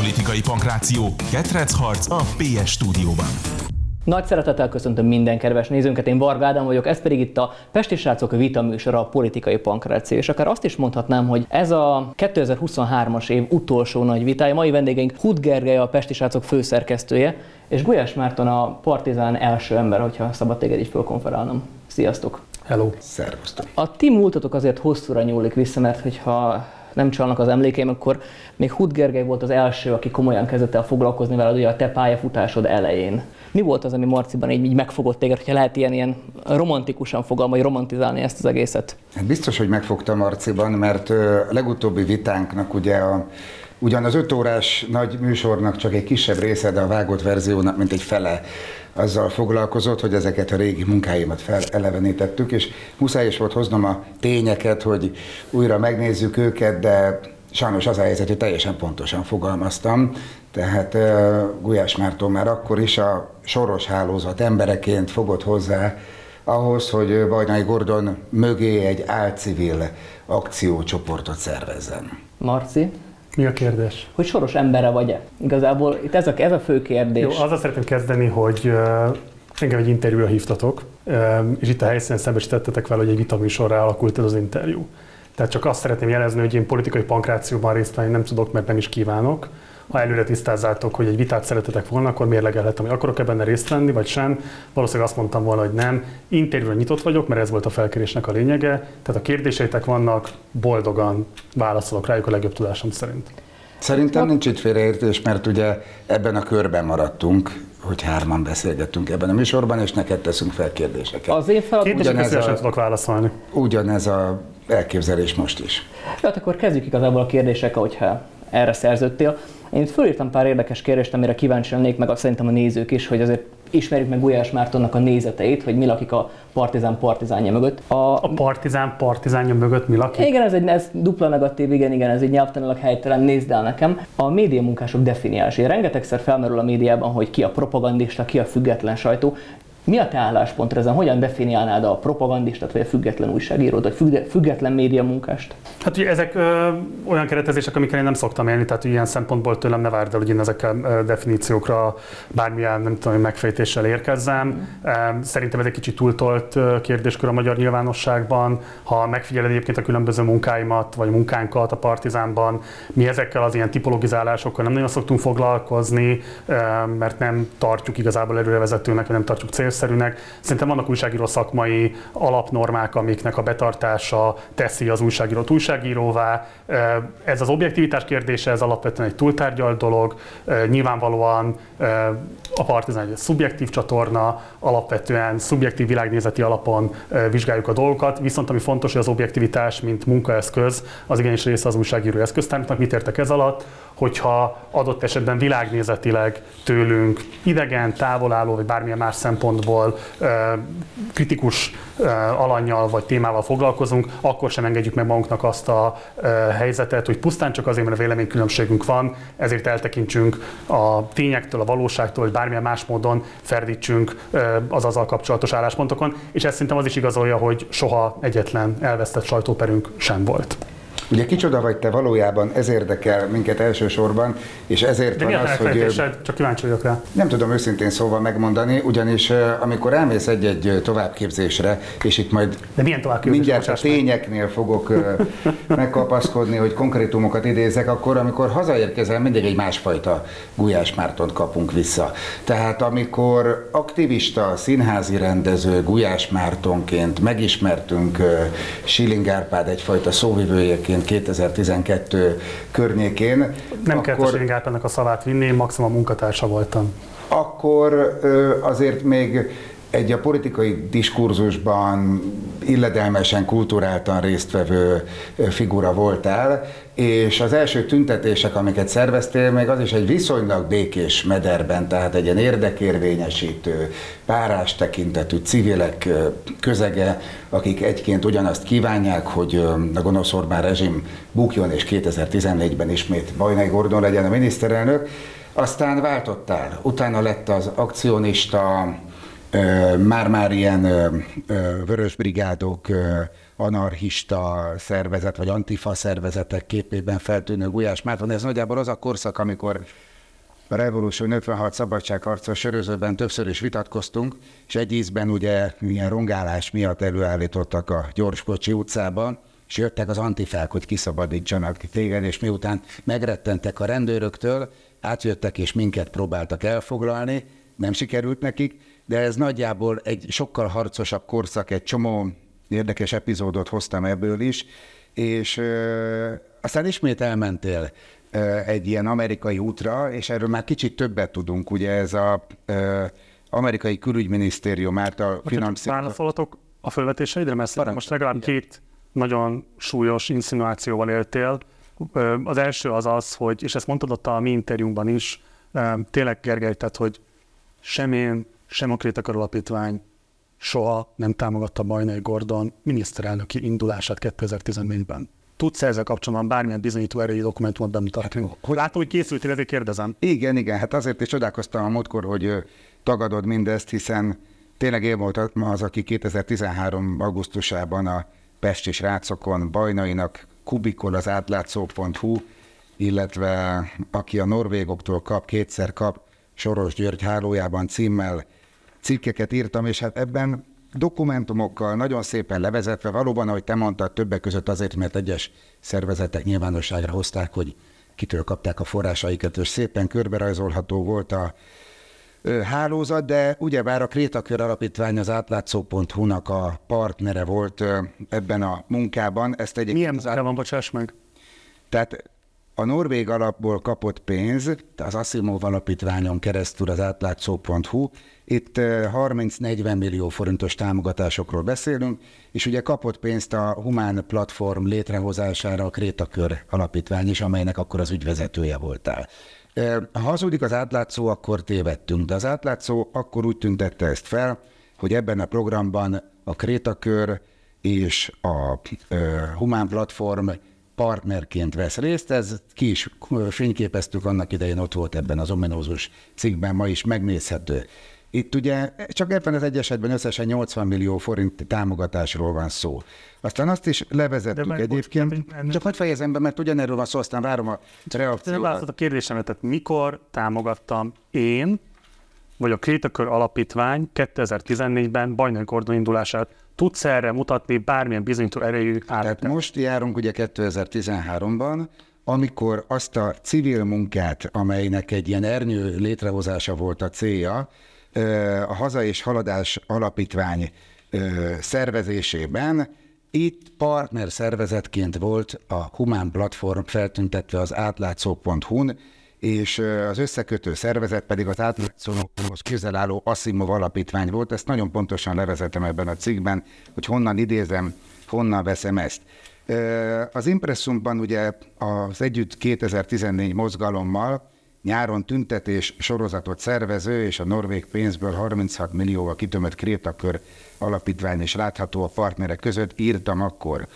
Politikai pankráció, harc a PS stúdióban. Nagy szeretettel köszöntöm minden kedves nézőnket, én Varga Ádám vagyok, ez pedig itt a Pesti Srácok vita műsora a politikai pankráció, és akár azt is mondhatnám, hogy ez a 2023-as év utolsó nagy vitája. Mai vendégeink Hud Gergely, a Pesti Srácok főszerkesztője, és Gulyás Márton a Partizán első ember, hogyha szabad téged így fölkonferálnom. Sziasztok! Hello! Szervusztok! A ti múltatok azért hosszúra nyúlik vissza, mert hogyha nem csalnak az emlékeim, akkor még Hud Gergely volt az első, aki komolyan kezdett el foglalkozni veled ugye a te pályafutásod elején. Mi volt az, ami Marciban így, így megfogott téged, hogyha lehet ilyen, ilyen romantikusan fogalmai, romantizálni ezt az egészet? Hát biztos, hogy megfogta Marciban, mert a legutóbbi vitánknak ugye a Ugyan az öt órás nagy műsornak csak egy kisebb része, de a vágott verziónak mint egy fele azzal foglalkozott, hogy ezeket a régi munkáimat felelevenítettük, és muszáj is volt hoznom a tényeket, hogy újra megnézzük őket, de sajnos az a helyzet, hogy teljesen pontosan fogalmaztam, tehát Gulyás Márton már akkor is a soros hálózat embereként fogott hozzá ahhoz, hogy Bajnai Gordon mögé egy álcivil akciócsoportot szervezzen. Marci? Mi a kérdés? Hogy soros embere vagy-e? Igazából itt ez a, ez a fő kérdés. Jó, azzal szeretném kezdeni, hogy uh, engem egy interjúra hívtatok, uh, és itt a helyszínen szembesítettetek vele, hogy egy vitaműsorra alakult ez az interjú. Tehát csak azt szeretném jelezni, hogy én politikai pankrációban részt venni nem tudok, mert nem is kívánok ha előre tisztázzátok, hogy egy vitát szeretetek volna, akkor mérlegelhetem, hogy akarok-e benne részt venni, vagy sem. Valószínűleg azt mondtam volna, hogy nem. Interjúra nyitott vagyok, mert ez volt a felkérésnek a lényege. Tehát a kérdéseitek vannak, boldogan válaszolok rájuk a legjobb tudásom szerint. Szerintem nincs itt félreértés, mert ugye ebben a körben maradtunk, hogy hárman beszélgettünk ebben a műsorban, és neked teszünk fel kérdéseket. Az én fel... Kérdéseket a... tudok válaszolni. Ugyanez a elképzelés most is. Hát akkor kezdjük igazából a kérdésekkel, hogyha erre szerződtél. Én fölírtam pár érdekes kérdést, amire kíváncsi lennék, meg azt szerintem a nézők is, hogy azért ismerjük meg Gulyás Mártonnak a nézeteit, hogy mi lakik a Partizán partizánja mögött. A, a Partizán partizánja mögött mi lakik? Igen, ez egy ez dupla negatív, igen, igen, ez egy nyelvtanilag helytelen, nézd el nekem. A média munkások definiálása. Rengetegszer felmerül a médiában, hogy ki a propagandista, ki a független sajtó. Mi a te álláspont ezen? Hogyan definiálnád a propagandistát, vagy a független újságírót, vagy független média munkást? Hát ugye ezek ö, olyan keretezések, amikkel én nem szoktam élni, tehát ilyen szempontból tőlem ne várd el, hogy én ezekkel ö, definíciókra bármilyen, nem tudom, megfejtéssel érkezzem. Mm. Szerintem ez egy kicsit túltolt kérdéskör a magyar nyilvánosságban. Ha megfigyeled egyébként a különböző munkáimat, vagy munkánkat a Partizánban, mi ezekkel az ilyen tipologizálásokkal nem nagyon szoktunk foglalkozni, mert nem tartjuk igazából előrevezetőnek, vagy nem tartjuk cél célszerűnek. Szerintem vannak újságíró szakmai alapnormák, amiknek a betartása teszi az újságírót újságíróvá. Ez az objektivitás kérdése, ez alapvetően egy túltárgyalt dolog. Nyilvánvalóan a Partizán egy szubjektív csatorna, alapvetően szubjektív világnézeti alapon vizsgáljuk a dolgokat, viszont ami fontos, hogy az objektivitás, mint munkaeszköz, az igenis része az újságíró eszköztárnak. Mit értek ez alatt? Hogyha adott esetben világnézetileg tőlünk idegen, távolálló vagy bármilyen más szempontból kritikus alanyjal vagy témával foglalkozunk, akkor sem engedjük meg magunknak azt a helyzetet, hogy pusztán csak azért, mert véleménykülönbségünk van, ezért eltekintsünk a tényektől, a valóságtól, hogy bármilyen más módon ferdítsünk az azzal kapcsolatos álláspontokon, és ezt szerintem az is igazolja, hogy soha egyetlen elvesztett sajtóperünk sem volt. Ugye kicsoda vagy te valójában, ez érdekel minket elsősorban, és ezért De van az, hogy... Csak kíváncsi vagyok rá. Nem tudom őszintén szóval megmondani, ugyanis amikor elmész egy-egy továbbképzésre, és itt majd De milyen mindjárt a tényeknél fogok megkapaszkodni, hogy konkrétumokat idézek, akkor amikor hazaérkezel, mindig egy másfajta Gulyás Mártont kapunk vissza. Tehát amikor aktivista, színházi rendező Gulyás Mártonként megismertünk Schilling Árpád egyfajta szóvivőjeként, egyébként 2012 környékén. Nem akkor, kellett a Sérgárpának a szavát vinni, én maximum munkatársa voltam. Akkor azért még egy a politikai diskurzusban illedelmesen, kulturáltan résztvevő figura voltál, és az első tüntetések, amiket szerveztél, még az is egy viszonylag békés mederben, tehát egy ilyen érdekérvényesítő, párás tekintetű civilek közege, akik egyként ugyanazt kívánják, hogy a gonosz Orbán rezsim bukjon, és 2014-ben ismét Bajnai Gordon legyen a miniszterelnök. Aztán váltottál, utána lett az akcionista, már-már ilyen vörösbrigádok anarchista szervezet, vagy antifa szervezetek képében feltűnő Gulyás Márton. Ez nagyjából az a korszak, amikor a Revolution 56 szabadságharcos sörözőben többször is vitatkoztunk, és egy ízben ugye milyen rongálás miatt előállítottak a Gyorskocsi utcában, és jöttek az antifák, hogy kiszabadítsanak téged, és miután megrettentek a rendőröktől, átjöttek és minket próbáltak elfoglalni, nem sikerült nekik, de ez nagyjából egy sokkal harcosabb korszak, egy csomó érdekes epizódot hoztam ebből is, és ö, aztán ismét elmentél ö, egy ilyen amerikai útra, és erről már kicsit többet tudunk, ugye ez a ö, amerikai külügyminisztérium által finanszírozott. Válaszolatok a felvetéseidre, mert Parancs, most legalább igen. két nagyon súlyos insinuációval éltél. Az első az az, hogy, és ezt mondtad ott a mi interjúnkban is, tényleg Gergely, tehát, hogy sem én, sem a Krétakar Alapítvány soha nem támogatta Bajnai Gordon miniszterelnöki indulását 2014-ben. Tudsz ezzel kapcsolatban bármilyen bizonyító erői dokumentumot bemutatni? Hát, hogy látom, hogy készültél, ezért kérdezem. Igen, igen, hát azért is csodálkoztam a múltkor, hogy tagadod mindezt, hiszen tényleg én volt az, aki 2013. augusztusában a Pest és Rácokon Bajnainak kubikol az átlátszó.hu, illetve aki a norvégoktól kap, kétszer kap, Soros György hálójában címmel cikkeket írtam, és hát ebben dokumentumokkal nagyon szépen levezetve, valóban, ahogy te mondtad, többek között azért, mert egyes szervezetek nyilvánosságra hozták, hogy kitől kapták a forrásaikat, és szépen körberajzolható volt a hálózat, de ugyebár a Krétakör Alapítvány az átlátszó.hu-nak a partnere volt ebben a munkában. Ezt egy Milyen munkára van, bocsáss meg? Tehát a Norvég alapból kapott pénz, az Asimov alapítványon keresztül az átlátszó.hu, itt 30-40 millió forintos támogatásokról beszélünk, és ugye kapott pénzt a Humán Platform létrehozására a Krétakör alapítvány is, amelynek akkor az ügyvezetője voltál. Ha hazudik az átlátszó, akkor tévedtünk, de az átlátszó akkor úgy tüntette ezt fel, hogy ebben a programban a Krétakör és a Humán Platform partnerként vesz részt, ez ki is fényképeztük annak idején, ott volt ebben az ominózus cikkben, ma is megnézhető. Itt ugye csak ebben az egy esetben összesen 80 millió forint támogatásról van szó. Aztán azt is levezettük De egyébként. Bocs, csak hogy fejezem be, mert ugyanerről van szó, aztán várom a reakciót. Nem a kérdésemet, tehát mikor támogattam én, vagy a Krétakör Alapítvány 2014-ben Bajnai Gordon indulását. Tudsz erre mutatni bármilyen bizonyító erejű Tehát most járunk ugye 2013-ban, amikor azt a civil munkát, amelynek egy ilyen ernyő létrehozása volt a célja, a Haza és Haladás Alapítvány szervezésében itt partner szervezetként volt a Humán Platform feltüntetve az átlátszó.hu-n, és az összekötő szervezet pedig az átlátszóhoz közel álló Asimov alapítvány volt. Ezt nagyon pontosan levezetem ebben a cikkben, hogy honnan idézem, honnan veszem ezt. Az Impressumban ugye az Együtt 2014 mozgalommal nyáron tüntetés sorozatot szervező és a norvég pénzből 36 millióval kitömött Krétakör alapítvány és látható a partnerek között írtam akkor.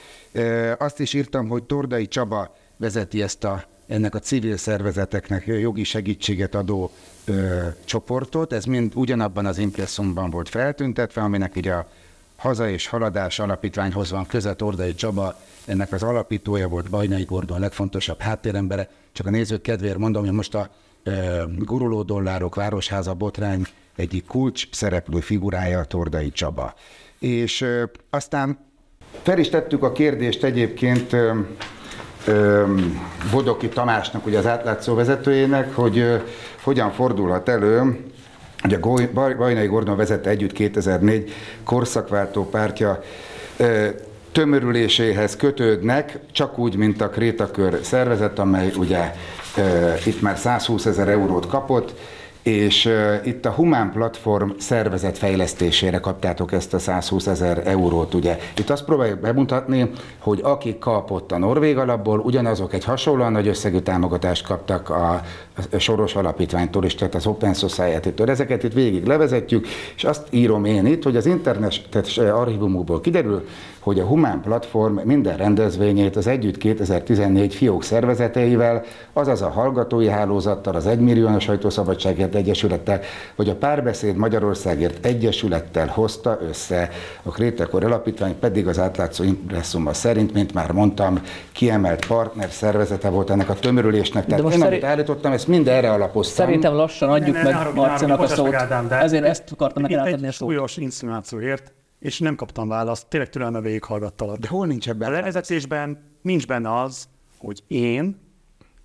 Azt is írtam, hogy Tordai Csaba vezeti ezt a ennek a civil szervezeteknek jogi segítséget adó ö, csoportot. Ez mind ugyanabban az impresszumban volt feltüntetve, aminek ugye a Haza és Haladás Alapítványhoz van köze Tordai Csaba, ennek az alapítója volt Bajnai Gordon, legfontosabb háttérembere. Csak a nézők kedvéért mondom, hogy most a e, guruló dollárok városháza botrány egyik kulcs szereplő figurája Tordai Csaba. És e, aztán fel is tettük a kérdést egyébként e, Bodoki Tamásnak, ugye az átlátszó vezetőjének, hogy hogyan fordulhat elő, Ugye Bajnai Gordon vezette együtt 2004 korszakváltó pártja tömörüléséhez kötődnek, csak úgy, mint a Krétakör szervezet, amely ugye itt már 120 ezer eurót kapott, és uh, itt a Humán Platform szervezet fejlesztésére kaptátok ezt a 120 ezer eurót, ugye. Itt azt próbáljuk bemutatni, hogy akik kapott a Norvég alapból, ugyanazok egy hasonlóan nagy összegű támogatást kaptak a a Soros Alapítványtól is, tehát az Open Society-től. Ezeket itt végig levezetjük, és azt írom én itt, hogy az internetes archívumokból kiderül, hogy a Humán Platform minden rendezvényét az Együtt 2014 fiók szervezeteivel, azaz a Hallgatói Hálózattal, az Egymillió Sajtószabadságért Egyesülettel, vagy a Párbeszéd Magyarországért Egyesülettel hozta össze. A Krétekor Alapítvány pedig az átlátszó impresszuma szerint, mint már mondtam, kiemelt partner szervezete volt ennek a tömörülésnek. Tehát én, amit állítottam, ezt mind erre alapoztam. Szerintem lassan adjuk Ne, ne, meg Marcinak a szót. Ádám, de- Ezért ezt akartam Itt átadni a szót. súlyos inszenációért, és nem kaptam választ, tényleg türelme végighallgattalak. De hol nincs A ebben? levezetésben nincs benne az, hogy én,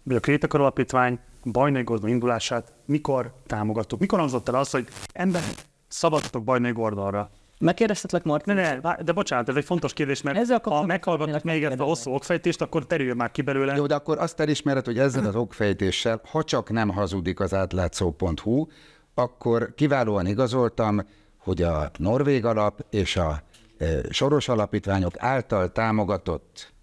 vagy a Krétakar Alapítvány Bajnai indulását mikor támogattuk. Mikor hangzott el az, hogy ember szabadtok Bajnai Gordonra. Megkérdeztetlek, Marci? Ne, ne, de bocsánat, ez egy fontos kérdés, mert Ezzel ha szeretnélek még ezt a hosszú okfejtést, akkor terüljön már ki belőle. Jó, de akkor azt elismered, hogy ezzel az okfejtéssel, ha csak nem hazudik az átlátszó.hu, akkor kiválóan igazoltam, hogy a Norvég alap és a e, Soros alapítványok által támogatott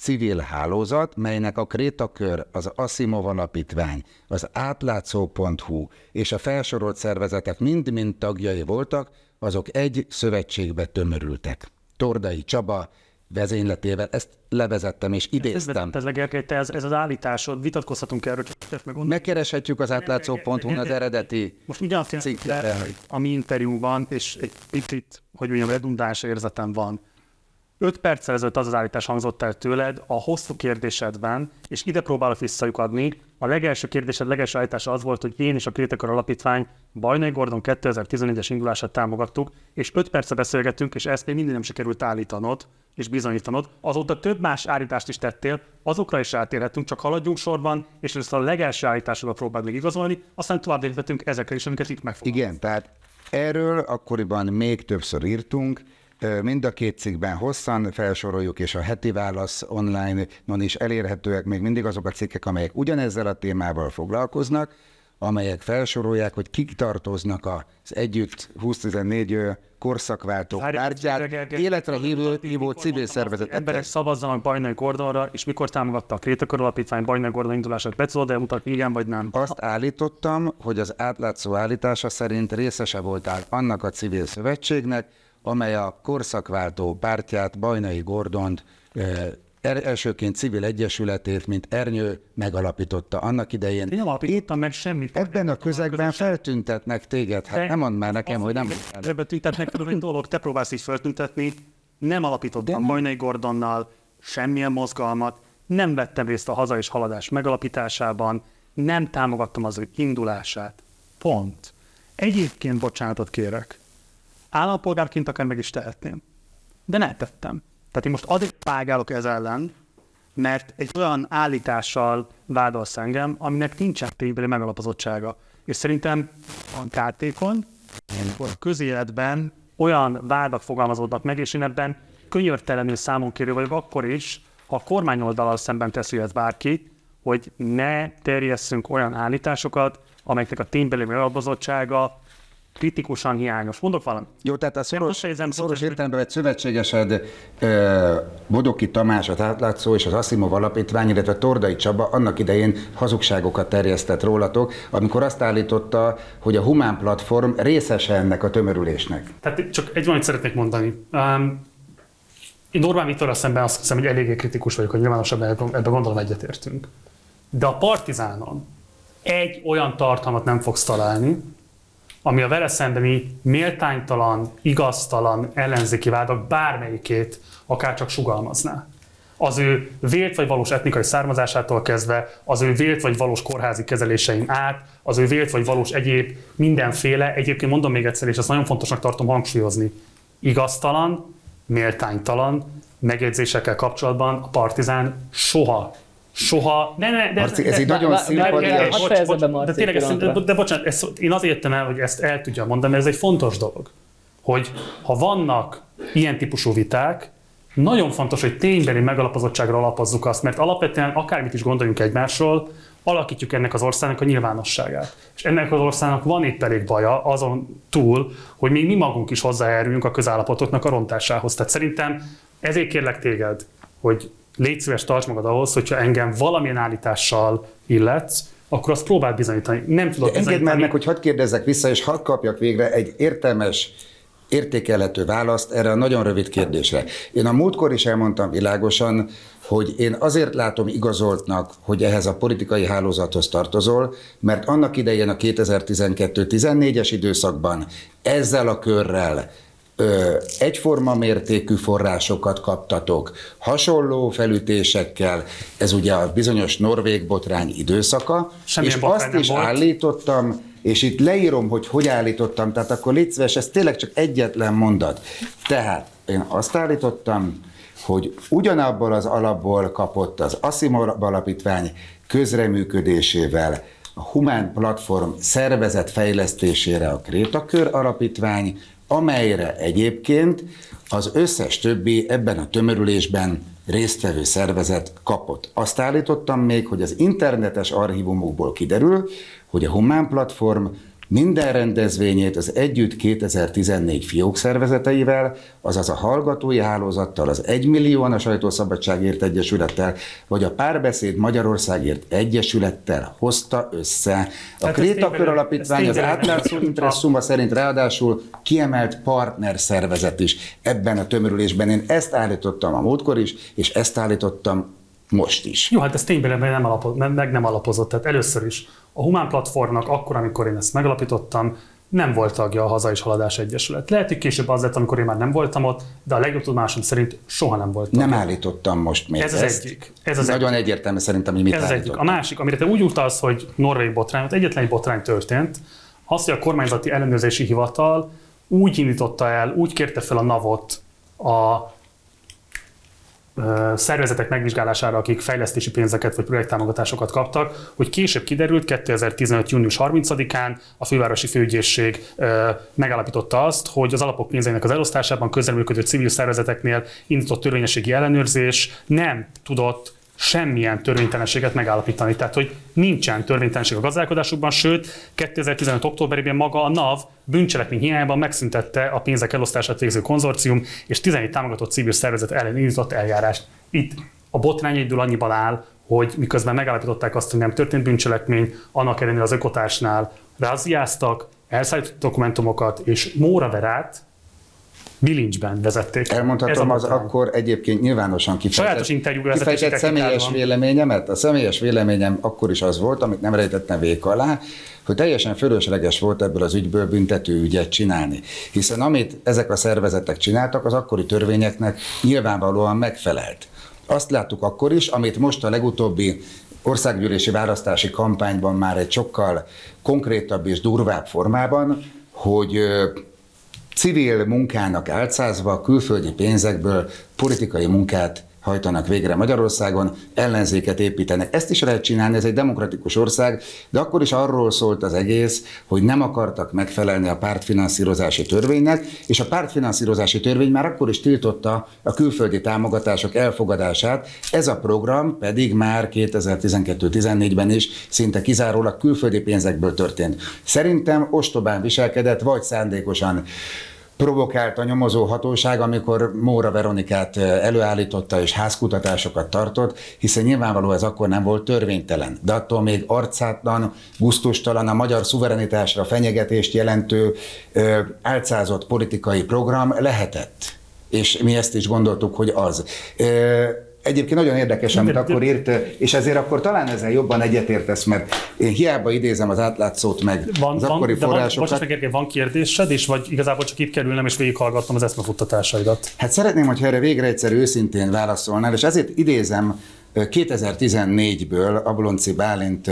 civil hálózat, melynek a Krétakör, az Asimov alapítvány, az átlátszó.hu és a felsorolt szervezetek mind-mind tagjai voltak, azok egy szövetségbe tömörültek. Tordai Csaba vezényletével, ezt levezettem és Ez, idéztem. ez, te ez, ez az állításod, vitatkozhatunk erről, csak meg. Megkereshetjük az átlátszó.hu-n az eredeti Most ugyanazt cikket. jelenti le a mi interjúban, és egy picit, hogy mondjam, redundáns érzetem van. Öt perccel ezelőtt az az állítás hangzott el tőled a hosszú kérdésedben, és ide próbálok visszajukadni. A legelső kérdésed, legelső állítása az volt, hogy én és a Kritikar Alapítvány Bajnai Gordon 2014-es indulását támogattuk, és öt perce beszélgettünk, és ezt még mindig nem sikerült állítanod és bizonyítanod. Azóta több más állítást is tettél, azokra is rátérhetünk, csak haladjunk sorban, és ezt a legelső állításodat próbáld meg igazolni, aztán tovább léphetünk ezekre is, amiket itt megfogalmaztunk. Igen, tehát erről akkoriban még többször írtunk, mind a két cikkben hosszan felsoroljuk, és a heti válasz online-on is elérhetőek még mindig azok a cikkek, amelyek ugyanezzel a témával foglalkoznak, amelyek felsorolják, hogy kik tartoznak az együtt 2014 ö, korszakváltó pártját, életre hívó, hívó civil szervezetet. Emberek szavazzanak Bajnai Gordonra, és mikor támogatta a Krétakor Alapítvány Bajnai Gordon indulását? Be tudod elmutatni, igen vagy nem? Azt állítottam, hogy az átlátszó állítása szerint részese voltál annak a civil szövetségnek, amely a korszakváltó pártját, Bajnai Gordont er- elsőként civil egyesületét, mint Ernyő megalapította annak idején. Én nem alapítottam meg semmit. Ebben a közegben feltüntetnek téged. Hát nem mondd már nekem, hogy nem. Ebben tehát neked egy dolog, te próbálsz így feltüntetni, nem alapítottam Bajnai Gordonnal semmilyen mozgalmat, nem vettem részt a haza és haladás megalapításában, nem támogattam az ő indulását. Pont. Egyébként bocsánatot kérek. Állampolgárként akár meg is tehetném. De ne tettem. Tehát én most azért págálok ez ellen, mert egy olyan állítással vádolsz engem, aminek nincsen ténybeli megalapozottsága. És szerintem a kártékon, a közéletben olyan vádak fogalmazódnak meg, és én ebben könyörtelenül számon kérő vagyok akkor is, ha a kormányoldalal szemben teszi ezt bárki, hogy ne terjesszünk olyan állításokat, amelyeknek a ténybeli megalapozottsága kritikusan hiányos. Mondok valamit. Jó, tehát a szoros, fejezem, szoros értelemben vett szövetségesed Bodoki Tamás, az átlátszó és az Asimov alapítvány, illetve Tordai Csaba annak idején hazugságokat terjesztett rólatok, amikor azt állította, hogy a Humán Platform részese ennek a tömörülésnek. Tehát csak egy valamit szeretnék mondani. Um, én Orbán Viktorral szemben azt hiszem, hogy eléggé kritikus vagyok, hogy nyilvánosan ebben, ebben gondolom egyetértünk. De a Partizánon egy olyan tartalmat nem fogsz találni, ami a vele szembeni méltánytalan, igaztalan ellenzéki vádak bármelyikét akár csak sugalmazná. Az ő vélt vagy valós etnikai származásától kezdve, az ő vélt vagy valós kórházi kezelésein át, az ő vélt vagy valós egyéb mindenféle, egyébként mondom még egyszer, és ezt nagyon fontosnak tartom hangsúlyozni, igaztalan, méltánytalan megjegyzésekkel kapcsolatban a Partizán soha, soha, ne, ne, de, Marci, ez de- nagyon bocs, fejezze bocs, be Marci de tényleg, egy ezt, de bocsánat, ezt, én azért jöttem el, hogy ezt el tudja mondani, mert ez egy fontos dolog, hogy ha vannak ilyen típusú viták, nagyon fontos, hogy ténybeli megalapozottságra alapozzuk azt, mert alapvetően akármit is gondoljunk egymásról, alakítjuk ennek az országnak a nyilvánosságát. És ennek az országnak van itt elég baja azon túl, hogy még mi magunk is hozzájárulunk a közállapotoknak a rontásához. Tehát szerintem ezért kérlek téged, hogy légy szíves, tarts magad ahhoz, hogyha engem valamilyen állítással illetsz, akkor azt próbál bizonyítani. Nem tudod De engedd bizonyítani. már meg, hogy hadd kérdezzek vissza, és hadd kapjak végre egy értelmes, értékelhető választ erre a nagyon rövid kérdésre. Én a múltkor is elmondtam világosan, hogy én azért látom igazoltnak, hogy ehhez a politikai hálózathoz tartozol, mert annak idején a 2012-14-es időszakban ezzel a körrel egyforma mértékű forrásokat kaptatok, hasonló felütésekkel, ez ugye a bizonyos norvég botrány időszaka, Semmilyen és azt is volt. állítottam, és itt leírom, hogy hogy állítottam, tehát akkor légy szíves, ez tényleg csak egyetlen mondat. Tehát én azt állítottam, hogy ugyanabból az alapból kapott az Asimov alapítvány közreműködésével a Humán Platform szervezet fejlesztésére a Krétakör alapítvány, amelyre egyébként az összes többi ebben a tömörülésben résztvevő szervezet kapott. Azt állítottam még, hogy az internetes archívumokból kiderül, hogy a Humán Platform minden rendezvényét az Együtt 2014 fiók szervezeteivel, azaz a hallgatói hálózattal, az 1 millióan a Sajtószabadságért Egyesülettel, vagy a Párbeszéd Magyarországért Egyesülettel hozta össze. A ez Krétakör Alapítvány az átlátszó impresszuma szerint ráadásul kiemelt partner szervezet is ebben a tömörülésben. Én ezt állítottam a múltkor is, és ezt állítottam most is. Jó, hát ez tényleg nem alapoz, meg nem alapozott. Tehát először is a Humán Platformnak akkor, amikor én ezt megalapítottam, nem volt tagja a Haza és Haladás Egyesület. Lehet, hogy később az lett, amikor én már nem voltam ott, de a legjobb tudomásom szerint soha nem volt tagja. Nem állítottam most még Ez az ezt. egyik. Ez az Nagyon egyik. egyértelmű szerintem, hogy mit Ez az egyik. A másik, amire te úgy utalsz, hogy norvég botrány, ott egyetlen egy botrány történt, az, hogy a kormányzati ellenőrzési hivatal úgy indította el, úgy kérte fel a NAV-ot a szervezetek megvizsgálására, akik fejlesztési pénzeket vagy projekttámogatásokat kaptak, hogy később kiderült 2015. június 30-án a fővárosi főügyészség megállapította azt, hogy az alapok pénzeinek az elosztásában közreműködő civil szervezeteknél indított törvényességi ellenőrzés nem tudott semmilyen törvénytelenséget megállapítani. Tehát, hogy nincsen törvénytelenség a gazdálkodásukban, sőt, 2015. októberében maga a NAV bűncselekmény hiányában megszüntette a pénzek elosztását végző konzorcium, és 17 támogatott civil szervezet ellen indított eljárást. Itt a botrány egydől annyiban áll, hogy miközben megállapították azt, hogy nem történt bűncselekmény, annak ellenére az ökotársnál ráziáztak, elszállítottak dokumentumokat, és Móra Verát bilincsben vezették. Ez Elmondhatom az akkor egyébként nyilvánosan kifejtett, kifejtett személyes technikában. véleményemet. A személyes véleményem akkor is az volt, amit nem rejtettem vék alá, hogy teljesen fölösleges volt ebből az ügyből büntető ügyet csinálni. Hiszen amit ezek a szervezetek csináltak, az akkori törvényeknek nyilvánvalóan megfelelt. Azt láttuk akkor is, amit most a legutóbbi országgyűlési választási kampányban már egy sokkal konkrétabb és durvább formában, hogy civil munkának álcázva külföldi pénzekből politikai munkát hajtanak végre Magyarországon, ellenzéket építenek. Ezt is lehet csinálni, ez egy demokratikus ország, de akkor is arról szólt az egész, hogy nem akartak megfelelni a pártfinanszírozási törvénynek, és a pártfinanszírozási törvény már akkor is tiltotta a külföldi támogatások elfogadását. Ez a program pedig már 2012-14-ben is szinte kizárólag külföldi pénzekből történt. Szerintem ostobán viselkedett, vagy szándékosan provokált a nyomozó hatóság, amikor Móra Veronikát előállította és házkutatásokat tartott, hiszen nyilvánvaló ez akkor nem volt törvénytelen. De attól még arcátlan, gusztustalan, a magyar szuverenitásra fenyegetést jelentő ö, álcázott politikai program lehetett. És mi ezt is gondoltuk, hogy az. Ö, Egyébként nagyon érdekes, amit akkor írt, és ezért akkor talán ezzel jobban egyetértesz, mert én hiába idézem az átlátszót meg Van, az van, akkori van, forrásokat. meg, Gergely, van kérdésed, és vagy igazából csak itt kerülnem, és végighallgattam az eszmefuttatásaidat. Hát szeretném, hogyha erre végre egyszer őszintén válaszolnál, és ezért idézem ö, 2014-ből Ablonci Bálint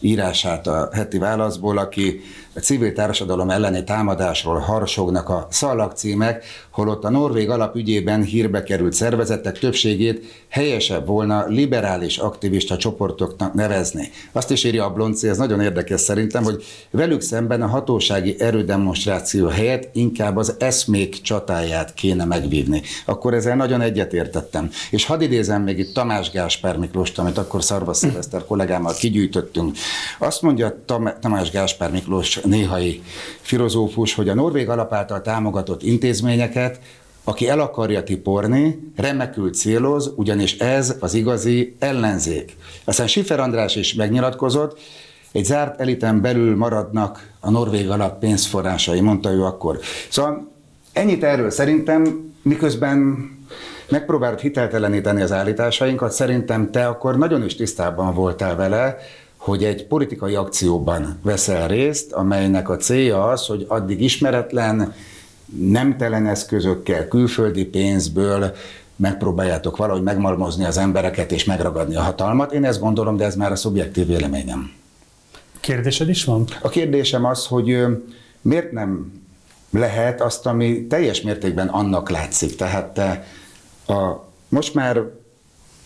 írását a heti válaszból, aki a civil társadalom elleni támadásról harsognak a szalagcímek, holott a Norvég alapügyében hírbe került szervezetek többségét helyesebb volna liberális aktivista csoportoknak nevezni. Azt is írja Ablonci, ez nagyon érdekes szerintem, hogy velük szemben a hatósági erődemonstráció helyett inkább az eszmék csatáját kéne megvívni. Akkor ezzel nagyon egyetértettem. És hadd idézem még itt Tamás Gáspár Miklóst, amit akkor Szarvas Szilveszter kollégámmal kigyűjtöttünk. Azt mondja Tam- Tamás Gáspár Miklós néhai filozófus, hogy a Norvég alap által támogatott intézményeket aki el akarja tiporni, remekül céloz, ugyanis ez az igazi ellenzék. Aztán Sifer András is megnyilatkozott, egy zárt eliten belül maradnak a norvég alap pénzforrásai, mondta ő akkor. Szóval ennyit erről szerintem, miközben megpróbált hitelteleníteni az állításainkat, szerintem te akkor nagyon is tisztában voltál vele, hogy egy politikai akcióban veszel részt, amelynek a célja az, hogy addig ismeretlen, nemtelen eszközökkel, külföldi pénzből megpróbáljátok valahogy megmalmozni az embereket és megragadni a hatalmat. Én ezt gondolom, de ez már a szubjektív véleményem. Kérdésed is van? A kérdésem az, hogy miért nem lehet azt, ami teljes mértékben annak látszik. Tehát te a, most már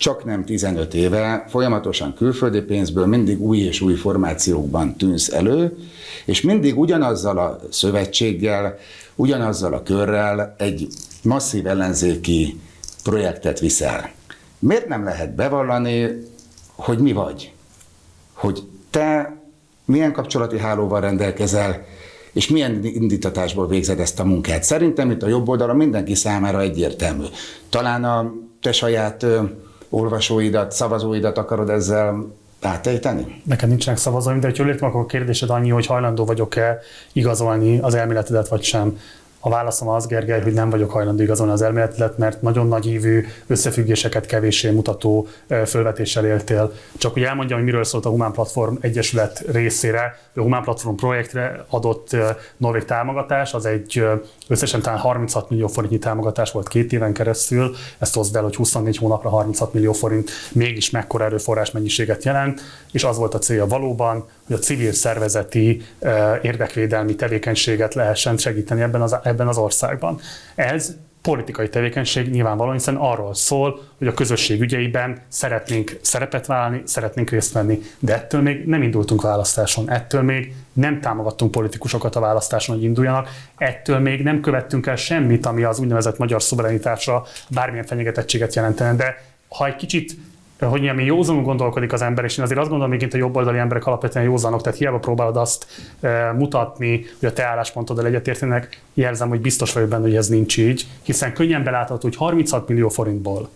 csak nem 15 éve folyamatosan külföldi pénzből mindig új és új formációkban tűnsz elő, és mindig ugyanazzal a szövetséggel, ugyanazzal a körrel egy masszív ellenzéki projektet viszel. Miért nem lehet bevallani, hogy mi vagy? Hogy te milyen kapcsolati hálóval rendelkezel, és milyen indítatásból végzed ezt a munkát. Szerintem itt a jobb oldalon mindenki számára egyértelmű. Talán a te saját olvasóidat, szavazóidat akarod ezzel átejteni? Nekem nincsenek szavazóim, de ha jól értem, akkor a kérdésed annyi, hogy hajlandó vagyok-e igazolni az elméletedet, vagy sem. A válaszom az, Gergely, hogy nem vagyok hajlandó igazolni az elméletet, mert nagyon nagy ívű összefüggéseket kevéssé mutató fölvetéssel éltél. Csak hogy elmondjam, hogy miről szólt a Humán Platform Egyesület részére. A Humán Platform projektre adott norvég támogatás, az egy összesen talán 36 millió forintnyi támogatás volt két éven keresztül. Ezt hozd el, hogy 24 hónapra 36 millió forint mégis mekkora erőforrás mennyiséget jelent, és az volt a célja valóban, hogy a civil szervezeti érdekvédelmi tevékenységet lehessen segíteni ebben az, ebben az országban. Ez politikai tevékenység nyilvánvalóan, hiszen arról szól, hogy a közösség ügyeiben szeretnénk szerepet vállalni, szeretnénk részt venni, de ettől még nem indultunk választáson, ettől még nem támogattunk politikusokat a választáson, hogy induljanak, ettől még nem követtünk el semmit, ami az úgynevezett magyar szuverenitásra bármilyen fenyegetettséget jelentene, de ha egy kicsit hogy mondjam, józanul gondolkodik az ember, és én azért azt gondolom, hogy a jobboldali emberek alapvetően józanok, tehát hiába próbálod azt e, mutatni, hogy a te álláspontoddal egyetértenek, jelzem, hogy biztos vagyok benne, hogy ez nincs így, hiszen könnyen belátható, hogy 36 millió forintból,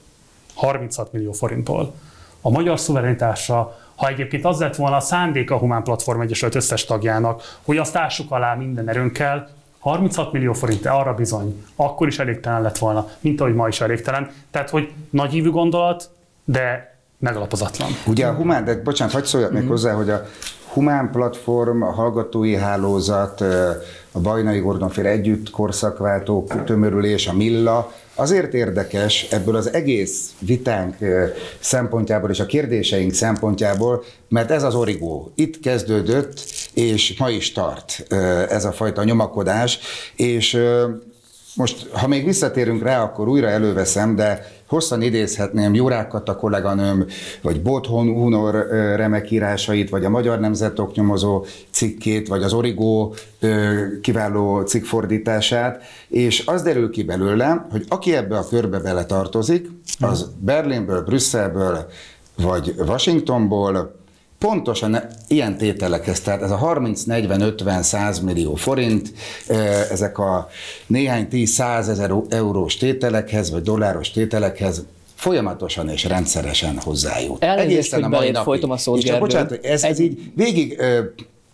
36 millió forintból a magyar szuverenitásra, ha egyébként az lett volna a szándék a Humán Platform Egyesület összes tagjának, hogy azt ássuk alá minden erőnkkel, 36 millió forint, arra bizony, akkor is elégtelen lett volna, mint ahogy ma is elégtelen. Tehát, hogy nagyívű gondolat, de megalapozatlan. Ugye a humán, de bocsánat, hagyd szóljak még mm. hozzá, hogy a humán platform, a hallgatói hálózat, a Bajnai Gordonféle együtt korszakváltó tömörülés, a Milla, azért érdekes ebből az egész vitánk szempontjából és a kérdéseink szempontjából, mert ez az origó. Itt kezdődött, és ma is tart ez a fajta nyomakodás, és most, ha még visszatérünk rá, akkor újra előveszem, de hosszan idézhetném Jurákat a kolléganőm, vagy Bothon Unor remek írásait, vagy a Magyar Nemzet oknyomozó cikkét, vagy az Origó kiváló cikkfordítását, és az derül ki belőle, hogy aki ebbe a körbe bele tartozik, az Berlinből, Brüsszelből, vagy Washingtonból, pontosan ilyen tételekhez, tehát ez a 30, 40, 50, 100 millió forint, ezek a néhány 10-100 ezer eurós tételekhez, vagy dolláros tételekhez folyamatosan és rendszeresen hozzájut. Elnézést, Egészen a mai napig. folytom a szót, És csak bocsánat, ez, ez így végig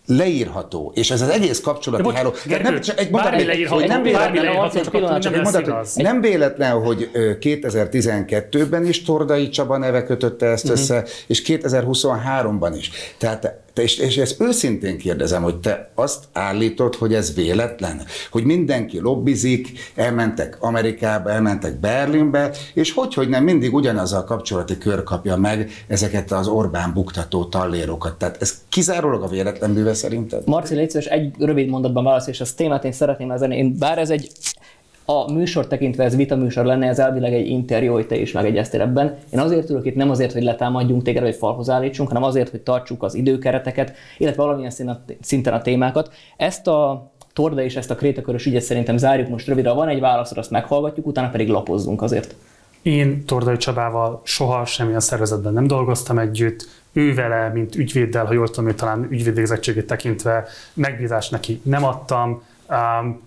leírható, és ez az egész kapcsolati bocs, háló. Gergő, nem, csak egy bármi leírható, nem véletlen, leírható, csak, csak, csak egy mondat, nem véletlen, hogy 2012-ben is Tordai Csaba neve kötötte ezt uh-huh. össze, és 2023-ban is. Tehát és, és ezt őszintén kérdezem, hogy te azt állítod, hogy ez véletlen? Hogy mindenki lobbizik, elmentek Amerikába, elmentek Berlinbe, és hogy, hogy nem mindig ugyanaz a kapcsolati kör kapja meg ezeket az Orbán buktató tallérokat. Tehát ez kizárólag a véletlen műve szerinted? Marci, légy egy rövid mondatban válasz, és az témát én szeretném ezen. Én, bár ez egy a műsor tekintve ez vita műsor lenne, ez elvileg egy interjú, hogy te is megegyeztél ebben. Én azért ülök itt nem azért, hogy letámadjunk téged, vagy falhoz állítsunk, hanem azért, hogy tartsuk az időkereteket, illetve valamilyen szinten a témákat. Ezt a Torda és ezt a krétakörös ügyet szerintem zárjuk most rövidre. Van egy válaszod, azt meghallgatjuk, utána pedig lapozzunk azért. Én Tordai Csabával soha semmilyen szervezetben nem dolgoztam együtt, ő vele, mint ügyvéddel, ha jól tudom, hogy talán ügyvédvégzettségét tekintve megbízást neki nem adtam,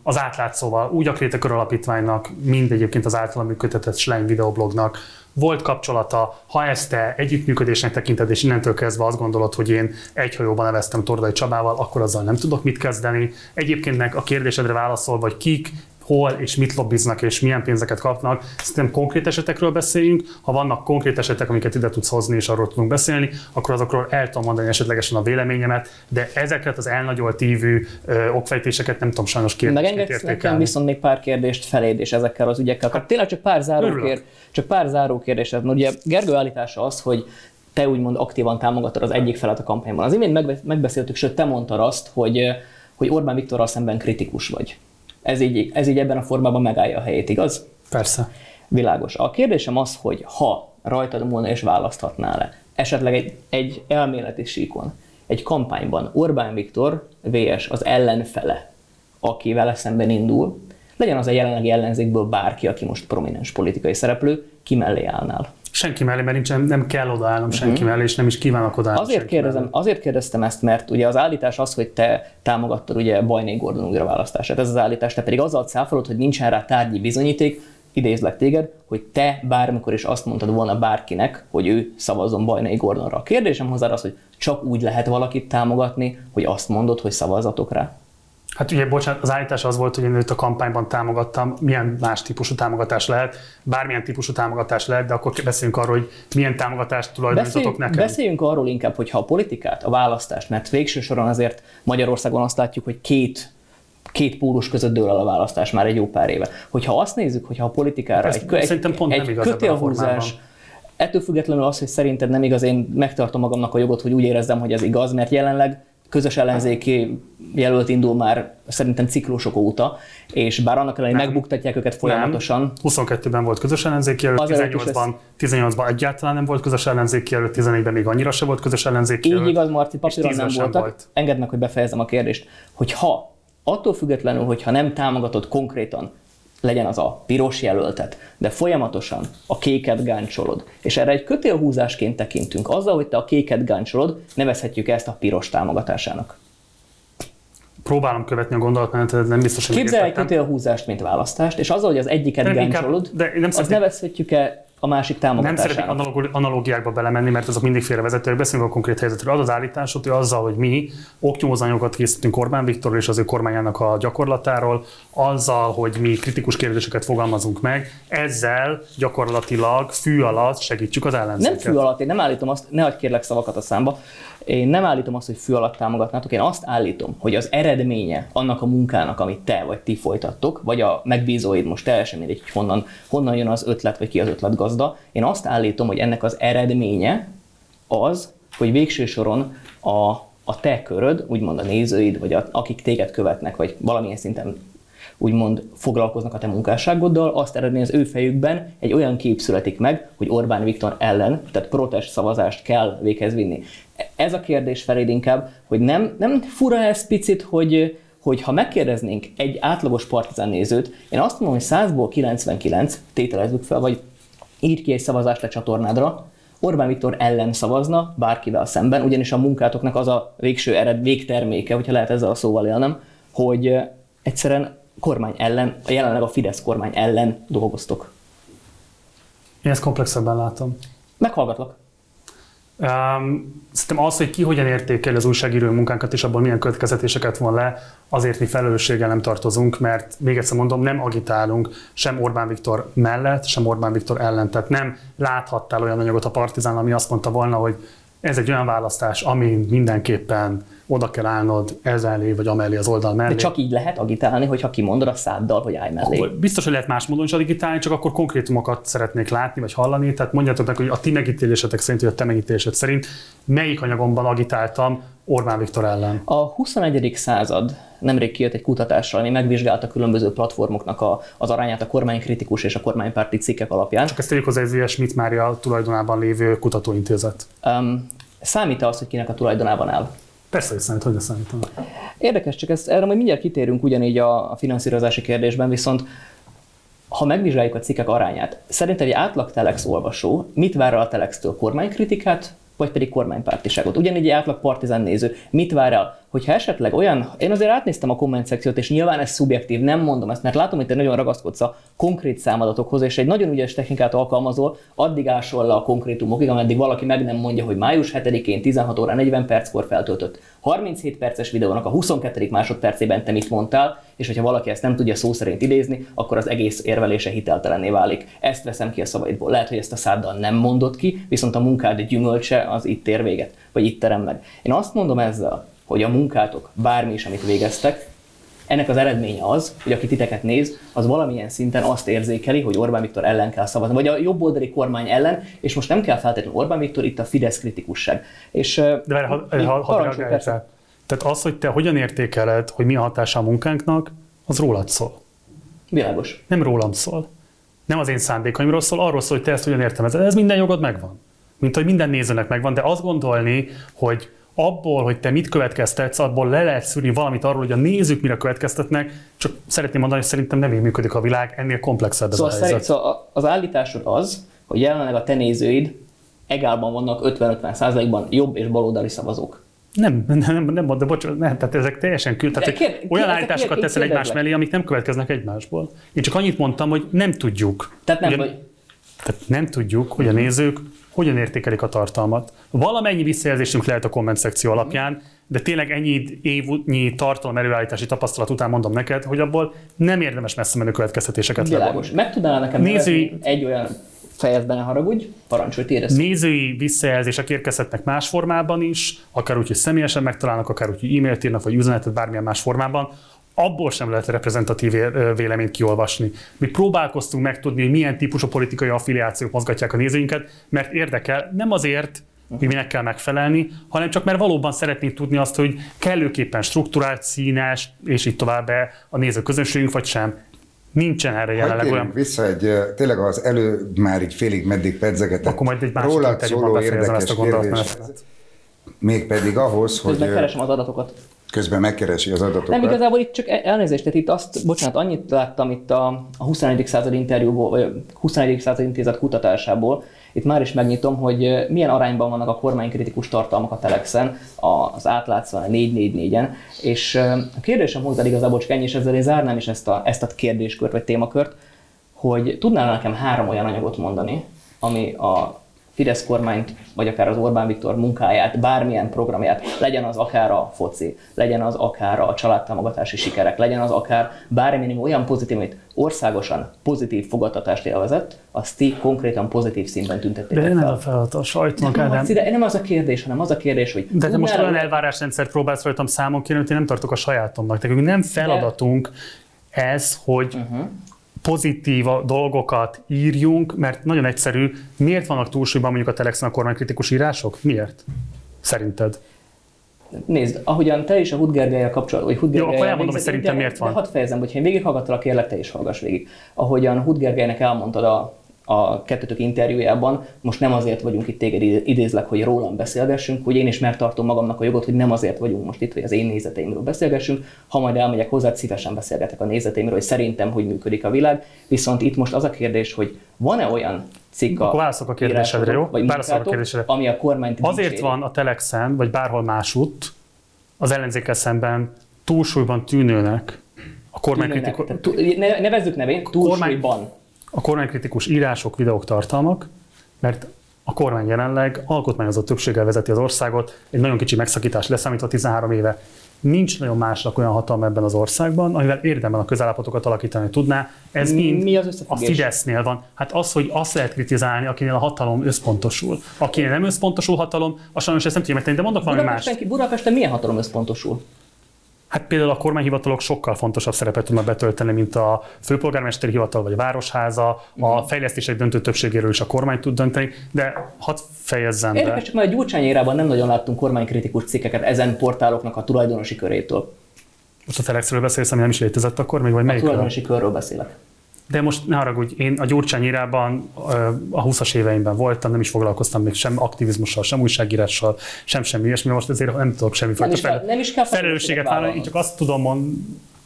az átlátszóval, úgy a Krétekör Alapítványnak, mind egyébként az általam működtetett Schlein videoblognak volt kapcsolata, ha ezt te együttműködésnek tekinted, és innentől kezdve azt gondolod, hogy én egy hajóban neveztem Tordai Csabával, akkor azzal nem tudok mit kezdeni. Egyébként a kérdésedre válaszol, vagy kik, hol és mit lobbiznak és milyen pénzeket kapnak. Szerintem konkrét esetekről beszéljünk. Ha vannak konkrét esetek, amiket ide tudsz hozni és arról tudunk beszélni, akkor azokról el tudom mondani esetlegesen a véleményemet, de ezeket az elnagyolt ívű ö, okfejtéseket nem tudom sajnos kérdésként Megengedsz nekem viszont még pár kérdést feléd és ezekkel az ügyekkel. Hát, tényleg csak pár záró, kér, csak pár záró. Mert ugye Gergő állítása az, hogy te úgymond aktívan támogatod az egyik felet a kampányban. Az imént megbeszéltük, sőt te mondtad azt, hogy, hogy Orbán Viktorral szemben kritikus vagy ez így, ez így ebben a formában megállja a helyét, igaz? Persze. Világos. A kérdésem az, hogy ha rajtad volna és választhatnál-e, esetleg egy, egy elméleti síkon, egy kampányban Orbán Viktor VS az ellenfele, aki vele szemben indul, legyen az a jelenlegi ellenzékből bárki, aki most prominens politikai szereplő, ki mellé állnál? Senki mellé, mert nincsen, nem kell odaállnom senki uh-huh. mellé, és nem is kívánok odaállni. Azért, kérdezem, azért kérdeztem ezt, mert ugye az állítás az, hogy te támogattad ugye Bajné Gordon újraválasztását. Ez az állítás, te pedig azzal cáfolod, hogy nincsen rá tárgyi bizonyíték, idézlek téged, hogy te bármikor is azt mondtad volna bárkinek, hogy ő szavazzon Bajnai Gordonra. A kérdésem hozzá az, hogy csak úgy lehet valakit támogatni, hogy azt mondod, hogy szavazatok rá. Hát ugye, bocsánat, az állítás az volt, hogy én őt a kampányban támogattam. Milyen más típusú támogatás lehet? Bármilyen típusú támogatás lehet, de akkor beszéljünk arról, hogy milyen támogatást tulajdonítotok nekem. Beszéljünk arról inkább, hogy ha a politikát, a választást, mert végső soron azért Magyarországon azt látjuk, hogy két két pólus között dől el a választás már egy jó pár éve. Hogyha azt nézzük, hogyha a politikára Ezt egy, egy, pont egy kötélhúzás, ettől függetlenül az, hogy szerinted nem igaz, én megtartom magamnak a jogot, hogy úgy érezzem, hogy ez igaz, mert jelenleg közös ellenzéki jelölt indul már szerintem ciklusok óta, és bár annak ellenére megbuktatják őket folyamatosan. Nem. 22-ben volt közös ellenzéki jelölt, 18-ban, 18-ban egyáltalán nem volt közös ellenzéki jelölt, 14-ben még annyira se volt közös ellenzéki jelölt. Így igaz, Marci, papíron nem voltak. Volt. Engedd meg, hogy befejezem a kérdést, hogy ha attól függetlenül, hogyha nem támogatod konkrétan legyen az a piros jelöltet, de folyamatosan a kéket gáncsolod. És erre egy kötélhúzásként tekintünk. Azzal, hogy te a kéket gáncsolod, nevezhetjük ezt a piros támogatásának. Próbálom követni a gondolatmenetet, nem biztos, hogy Képzelj egy kötélhúzást, mint választást, és azzal, hogy az egyiket gáncsolod, de nem azt nevezhetjük-e a másik támogatásának. Nem szeretnék analógiákba belemenni, mert azok mindig félrevezetőek. Beszélünk a konkrét helyzetről. Az az állításod, hogy azzal, hogy mi oknyomozanyokat készítünk Orbán Viktor és az ő kormányának a gyakorlatáról, azzal, hogy mi kritikus kérdéseket fogalmazunk meg, ezzel gyakorlatilag fű alatt segítjük az ellenzéket. Nem fű alatt, én nem állítom azt, ne adj kérlek szavakat a számba. Én nem állítom azt, hogy fű alatt támogatnátok, én azt állítom, hogy az eredménye annak a munkának, amit te vagy ti folytattok, vagy a megbízóid most teljesen mindegy, hogy honnan, honnan jön az ötlet, vagy ki az ötlet gazda, én azt állítom, hogy ennek az eredménye az, hogy végső soron a, a te köröd, úgymond a nézőid, vagy a, akik téged követnek, vagy valamilyen szinten úgymond foglalkoznak a te munkásságoddal, azt eredmény az ő fejükben egy olyan kép születik meg, hogy Orbán Viktor ellen, tehát protest szavazást kell véghez vinni. Ez a kérdés feléd inkább, hogy nem, nem fura ez picit, hogy, hogy ha megkérdeznénk egy átlagos partizán nézőt, én azt mondom, hogy 100-ból 99, tételezzük fel, vagy írj ki egy szavazást a csatornádra, Orbán Viktor ellen szavazna bárkivel szemben, ugyanis a munkátoknak az a végső ered, végterméke, hogyha lehet ezzel a szóval élnem, hogy egyszerűen kormány ellen, a jelenleg a Fidesz kormány ellen dolgoztok. Én ezt komplexebben látom. Meghallgatlak. Um, szerintem az, hogy ki hogyan értékeli az újságíró munkánkat, és abból milyen következetéseket von le, azért mi felelősséggel nem tartozunk, mert még egyszer mondom, nem agitálunk sem Orbán Viktor mellett, sem Orbán Viktor ellen. Tehát nem láthattál olyan anyagot a Partizán, ami azt mondta volna, hogy ez egy olyan választás, ami mindenképpen oda kell állnod ez elé, vagy amellé az oldal mellé. De csak így lehet agitálni, hogyha kimondod a száddal, hogy állj mellé. Akkor biztos, hogy lehet más módon is agitálni, csak akkor konkrétumokat szeretnék látni, vagy hallani. Tehát mondjátok meg, hogy a ti megítélésetek szerint, vagy a te megítélésed szerint melyik anyagomban agitáltam Orbán Viktor ellen? A 21. század nemrég kijött egy kutatással, ami megvizsgálta különböző platformoknak a, az arányát a kormánykritikus és a kormánypárti cikkek alapján. Csak ezt tegyük hozzá, ez Schmidt Mária tulajdonában lévő kutatóintézet. Um, számít az, hogy kinek a tulajdonában áll? Persze, hogy számít, hogy ne. Érdekes, csak ezt, erre majd mindjárt kitérünk ugyanígy a, a finanszírozási kérdésben, viszont ha megvizsgáljuk a cikkek arányát, szerinted egy átlag Telex olvasó mit vár a Telex-től? Kormánykritikát, vagy pedig kormánypártiságot? Ugyanígy egy átlag partizán néző mit vár el, hogyha esetleg olyan, én azért átnéztem a komment szekciót, és nyilván ez szubjektív, nem mondom ezt, mert látom, hogy te nagyon ragaszkodsz a konkrét számadatokhoz, és egy nagyon ügyes technikát alkalmazol, addig ásol le a konkrétumokig, ameddig valaki meg nem mondja, hogy május 7-én 16 óra 40 perckor feltöltött 37 perces videónak a 22. másodpercében te mit mondtál, és hogyha valaki ezt nem tudja szó szerint idézni, akkor az egész érvelése hiteltelenné válik. Ezt veszem ki a szavaidból. Lehet, hogy ezt a száddal nem mondott ki, viszont a munkád gyümölcse az itt ér véget, vagy itt terem meg. Én azt mondom ezzel, hogy a munkátok, bármi is, amit végeztek, ennek az eredménye az, hogy aki titeket néz, az valamilyen szinten azt érzékeli, hogy Orbán Viktor ellen kell szavazni, vagy a jobboldali kormány ellen, és most nem kell feltétlenül Orbán Viktor, itt a Fidesz kritikusság. És, De ha, ha, ha, ha Tehát az, hogy te hogyan értékeled, hogy mi a hatása a munkánknak, az rólad szól. Világos. Nem rólam szól. Nem az én szándékaimról szól, arról szól, hogy te ezt hogyan értelmezed. Ez minden jogod megvan. Mint hogy minden nézőnek megvan, de azt gondolni, hogy abból, hogy te mit következtetsz, abból le lehet szűrni valamit arról, hogy a nézők mire következtetnek, csak szeretném mondani, hogy szerintem nem így működik a világ, ennél komplexebb ez szóval a helyzet. Szerint, szóval az állításod az, hogy jelenleg a te nézőid egálban vannak 50-50 százalékban jobb és baloldali szavazók. Nem, nem, nem, de bocsánat, nem, tehát ezek teljesen kül. Tehát kér, olyan állításokat teszel egymás mellé, amik nem következnek egymásból. Én csak annyit mondtam, hogy nem tudjuk. Tehát nem, Ugye, vagy... tehát nem tudjuk, hogy a nézők hogyan értékelik a tartalmat. Valamennyi visszajelzésünk lehet a komment szekció alapján, de tényleg ennyi évnyi tartalom előállítási tapasztalat után mondom neked, hogy abból nem érdemes messze menő következtetéseket Világos. Meg tudnál nekem Nézői... egy olyan fejezben ne haragudj, parancsolj, téresz. Nézői visszajelzések érkezhetnek más formában is, akár úgy, hogy személyesen megtalálnak, akár úgy, hogy e-mailt írnak, vagy üzenetet bármilyen más formában abból sem lehet reprezentatív véleményt kiolvasni. Mi próbálkoztunk megtudni, hogy milyen típusú politikai affiliációk mozgatják a nézőinket, mert érdekel, nem azért, hogy minek kell megfelelni, hanem csak mert valóban szeretnénk tudni azt, hogy kellőképpen struktúrált, színes, és így tovább a néző közönségünk, vagy sem. Nincsen erre jelenleg olyan. vissza egy, tényleg az elő már így félig meddig pedzegetett. Akkor majd egy másik rólad szóló érdekes ezt a kérdés. Mégpedig ahhoz, hogy... Közben keresem az adatokat közben megkeresi az adatokat. Nem, igazából itt csak elnézést, tehát itt azt, bocsánat, annyit láttam itt a, a 21. század interjúból, vagy a 21. század intézet kutatásából, itt már is megnyitom, hogy milyen arányban vannak a kormánykritikus tartalmak a Telexen, az átlátszóan a 444-en, és a kérdésem hozzá igazából csak ennyi, és ezzel én zárnám is ezt a, ezt a kérdéskört, vagy témakört, hogy tudnál nekem három olyan anyagot mondani, ami a Fidesz kormányt, vagy akár az Orbán Viktor munkáját, bármilyen programját, legyen az akár a foci, legyen az akár a családtámogatási sikerek, legyen az akár bármilyen olyan pozitív, amit országosan pozitív fogadtatást élvezett, azt ti konkrétan pozitív színben tüntették De nem a feladat a sajtónak, nem, nem. nem az a kérdés, hanem az a kérdés, hogy... De te most olyan elvárásrendszert próbálsz rajtam számon kérni, hogy én nem tartok a sajátomnak. Tehát nem feladatunk ez, hogy uh-huh pozitív dolgokat írjunk, mert nagyon egyszerű. Miért vannak túlsúlyban mondjuk a Telexen a kormánykritikus írások? Miért? Szerinted? Nézd, ahogyan te is a Hudgergelyel kapcsolatban, vagy Hudgergelyel Jó, akkor elmondom, hogy szerintem miért van. De hadd fejezem, hogyha én végighallgattalak, kérlek, te is hallgass végig. Ahogyan Hudgergelynek elmondtad a a kettőtök interjújában, most nem azért vagyunk itt téged idézlek, hogy rólam beszélgessünk, hogy én is megtartom magamnak a jogot, hogy nem azért vagyunk most itt, hogy az én nézeteimről beszélgessünk, ha majd elmegyek hozzá, szívesen beszélgetek a nézeteimről, hogy szerintem hogy működik a világ, viszont itt most az a kérdés, hogy van-e olyan cikk a, a kérdésedre, jó? Vagy a kérdésedre. ami a kormányt Azért dicséri. van a Telexen, vagy bárhol másutt az ellenzékkel szemben túlsúlyban tűnőnek a kormánykritikus... Ne, nevezzük nevén, túlsúlyban. Kormány, a kormánykritikus írások, videók, tartalmak, mert a kormány jelenleg alkotmányozott többséggel vezeti az országot, egy nagyon kicsi megszakítás leszámítva 13 éve. Nincs nagyon másnak olyan hatalma ebben az országban, amivel érdemben a közállapotokat alakítani tudná. Ez mi, mind mi az a Fidesznél van. Hát az, hogy azt lehet kritizálni, akinél a hatalom összpontosul. Akinél nem összpontosul hatalom, a sajnos ezt nem tudja megtenni, de mondok valami más. Budapesten milyen hatalom összpontosul? Hát például a kormányhivatalok sokkal fontosabb szerepet tudnak betölteni, mint a főpolgármesteri hivatal vagy a városháza. A fejlesztések döntő többségéről is a kormány tud dönteni, de hadd fejezzem be. Érdekes, csak már a Gyurcsány nem nagyon láttunk kormánykritikus cikkeket ezen portáloknak a tulajdonosi körétől. Most a Telexről beszélsz, ami nem is létezett akkor még, vagy melyik? A tulajdonosi körről beszélek. De most ne haragudj, én a Gyurcsány írában a 20-as éveimben voltam, nem is foglalkoztam még sem aktivizmussal, sem újságírással, sem semmi ilyesmi, most ezért nem tudok semmi nem, is kell, nem is kell felelősséget vállalni. Én csak azt tudom mondani,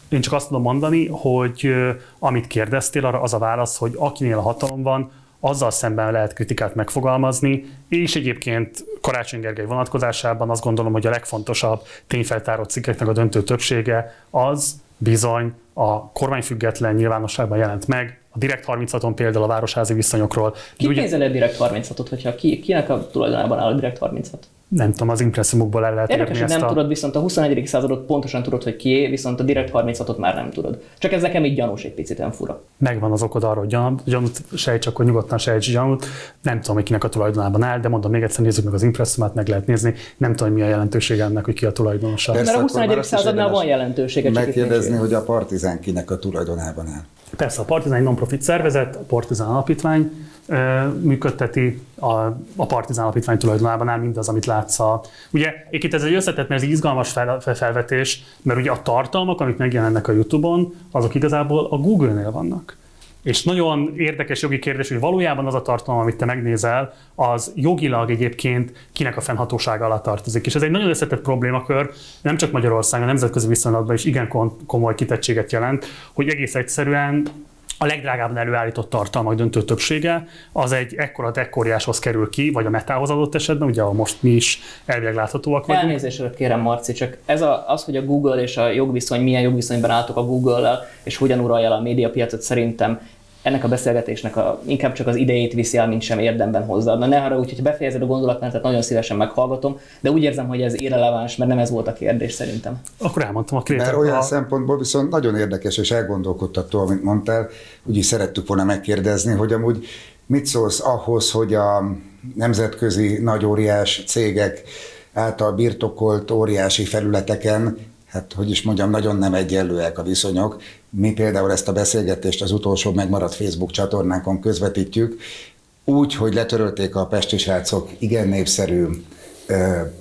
én csak azt tudom mondani, hogy amit kérdeztél, arra az a válasz, hogy akinél a hatalom van, azzal szemben lehet kritikát megfogalmazni, és egyébként Karácsony Gergely vonatkozásában azt gondolom, hogy a legfontosabb tényfeltáró cikkeknek a döntő többsége az bizony a kormányfüggetlen nyilvánosságban jelent meg, a Direkt 36-on például a városházi viszonyokról. Ki ugye... pénzeli a Direkt 36-ot, hogyha ki, kinek a tulajdonában áll a Direkt 36? Nem tudom, az impresszumokból el lehet Érdekes, hogy nem a... tudod, viszont a 21. századot pontosan tudod, hogy kié, viszont a Direkt 36-ot már nem tudod. Csak ez nekem így gyanús egy picit, nem fura. Megvan az okod arra, hogy gyanút, gyanút sejts, akkor nyugodtan sejts gyanút. Nem tudom, hogy kinek a tulajdonában áll, de mondom még egyszer, nézzük meg az impresszumát, meg lehet nézni. Nem tudom, mi a jelentősége ennek, hogy ki a tulajdonosa. Mert a 21. századnál van jelentősége. Megkérdezni, hogy a partizán kinek a tulajdonában áll. Persze, a Partizán egy non-profit szervezet, a Partizán Alapítvány működteti a, a Partizán Alapítvány tulajdonában áll mindaz, amit látsz. A, ugye itt ez egy összetett, mert ez egy izgalmas fel, felvetés, mert ugye a tartalmak, amik megjelennek a YouTube-on, azok igazából a Google-nél vannak. És nagyon érdekes jogi kérdés, hogy valójában az a tartalom, amit te megnézel, az jogilag egyébként kinek a fennhatósága alatt tartozik. És ez egy nagyon összetett problémakör, nem csak Magyarországon, a nemzetközi viszonylatban is igen komoly kitettséget jelent, hogy egész egyszerűen a legdrágábban előállított tartalmak döntő többsége, az egy ekkora ekkoriáshoz kerül ki, vagy a metához adott esetben, ugye a most mi is elvileg láthatóak vagyunk. Elnézést kérem, Marci, csak ez a, az, hogy a Google és a jogviszony, milyen jogviszonyban álltok a Google-lel, és hogyan uralja a médiapiacot, szerintem ennek a beszélgetésnek a, inkább csak az idejét viszi el, mint sem érdemben hozzáadna. Ne arra úgy, hogy befejezed a gondolatmenetet, nagyon szívesen meghallgatom, de úgy érzem, hogy ez irreleváns, mert nem ez volt a kérdés szerintem. Akkor elmondtam a kérdést. Mert olyan a... szempontból viszont nagyon érdekes és elgondolkodtató, amit mondtál, úgyis szerettük volna megkérdezni, hogy amúgy mit szólsz ahhoz, hogy a nemzetközi nagy óriás cégek által birtokolt óriási felületeken hát hogy is mondjam, nagyon nem egyenlőek a viszonyok. Mi például ezt a beszélgetést az utolsó megmaradt Facebook csatornánkon közvetítjük, úgy, hogy letörölték a Pesti srácok igen népszerű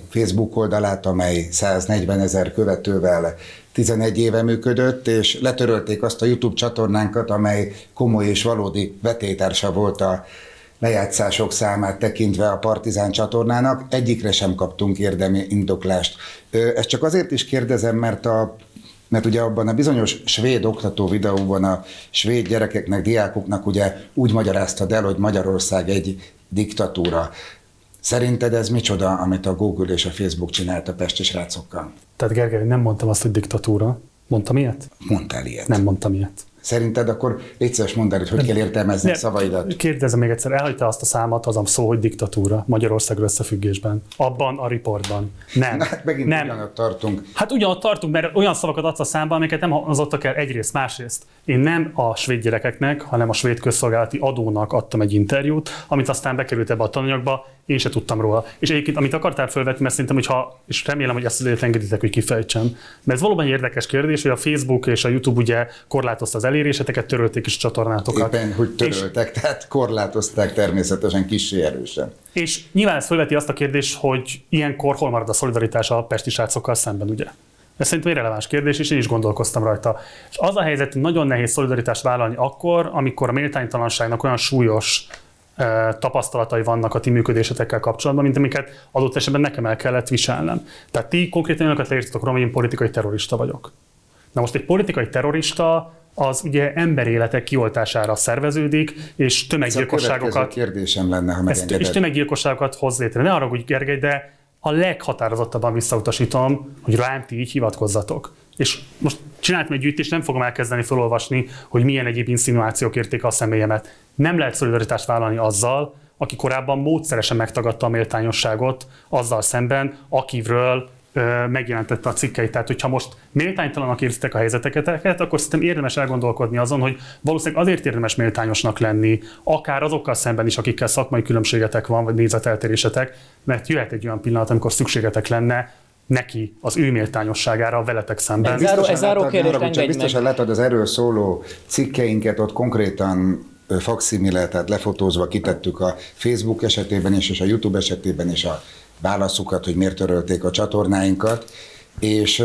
Facebook oldalát, amely 140 ezer követővel 11 éve működött, és letörölték azt a YouTube csatornánkat, amely komoly és valódi vetétársa volt a lejátszások számát tekintve a Partizán csatornának, egyikre sem kaptunk érdemi indoklást. Ezt csak azért is kérdezem, mert a mert ugye abban a bizonyos svéd oktató videóban a svéd gyerekeknek, diákoknak ugye úgy magyaráztad el, hogy Magyarország egy diktatúra. Szerinted ez micsoda, amit a Google és a Facebook csinált a pesti srácokkal? Tehát Gergely, nem mondtam azt, hogy diktatúra. Mondtam ilyet? Mondtál ilyet. Nem mondtam ilyet. Szerinted akkor légy szíves mondd el, hogy hogy kell értelmezni a szavaidat. Kérdezem még egyszer, elhagyta azt a számot, az a szó, hogy diktatúra Magyarország összefüggésben. Abban a riportban. Nem. Na, hát megint nem. ugyanott tartunk. Hát ugyanott tartunk, mert olyan szavakat adsz a számba, amiket nem hozottak el egyrészt, másrészt. Én nem a svéd gyerekeknek, hanem a svéd közszolgálati adónak adtam egy interjút, amit aztán bekerült ebbe a tananyagba, én se tudtam róla. És egyébként, amit akartál felvetni, mert szerintem, hogyha, és remélem, hogy ezt azért engeditek, hogy kifejtsem. Mert ez valóban egy érdekes kérdés, hogy a Facebook és a YouTube ugye korlátozta az eléréseteket, törölték is a csatornátokat. Éppen, hogy töröltek, és, tehát korlátozták természetesen kicsi erősen. És nyilván ez felveti azt a kérdést, hogy ilyenkor hol marad a szolidaritás a pesti srácokkal szemben, ugye? Ez szerintem egy releváns kérdés, és én is gondolkoztam rajta. És az a helyzet, hogy nagyon nehéz szolidaritást vállalni akkor, amikor a méltánytalanságnak olyan súlyos tapasztalatai vannak a ti működésetekkel kapcsolatban, mint amiket adott esetben nekem el kellett viselnem. Tehát ti konkrétan olyanokat leírtatok róla, hogy én politikai terrorista vagyok. Na most egy politikai terrorista az ugye emberéletek kioltására szerveződik, és tömeggyilkosságokat... Ez a kérdésem lenne, ha megengeded. És tömeggyilkosságokat hoz létre. Ne arra, hogy Gergely, de a leghatározottabban visszautasítom, hogy rám ti így hivatkozzatok. És most csináltam egy gyűjtést, nem fogom elkezdeni felolvasni, hogy milyen egyéb insinuációk érték a személyemet. Nem lehet szolidaritást vállalni azzal, aki korábban módszeresen megtagadta a méltányosságot azzal szemben, akiről megjelentette a cikkeit. Tehát, hogyha most méltánytalanak érzitek a helyzeteket, akkor szerintem érdemes elgondolkodni azon, hogy valószínűleg azért érdemes méltányosnak lenni, akár azokkal szemben is, akikkel szakmai különbségetek van, vagy nézeteltérésetek, mert jöhet egy olyan pillanat, amikor szükségetek lenne neki az ő méltányosságára veletek szemben. Ez záró, ez záró kérdés, csak biztosan látod az erről szóló cikkeinket, ott konkrétan faximile, tehát lefotózva kitettük a Facebook esetében is, és a YouTube esetében is a válaszukat, hogy miért törölték a csatornáinkat, és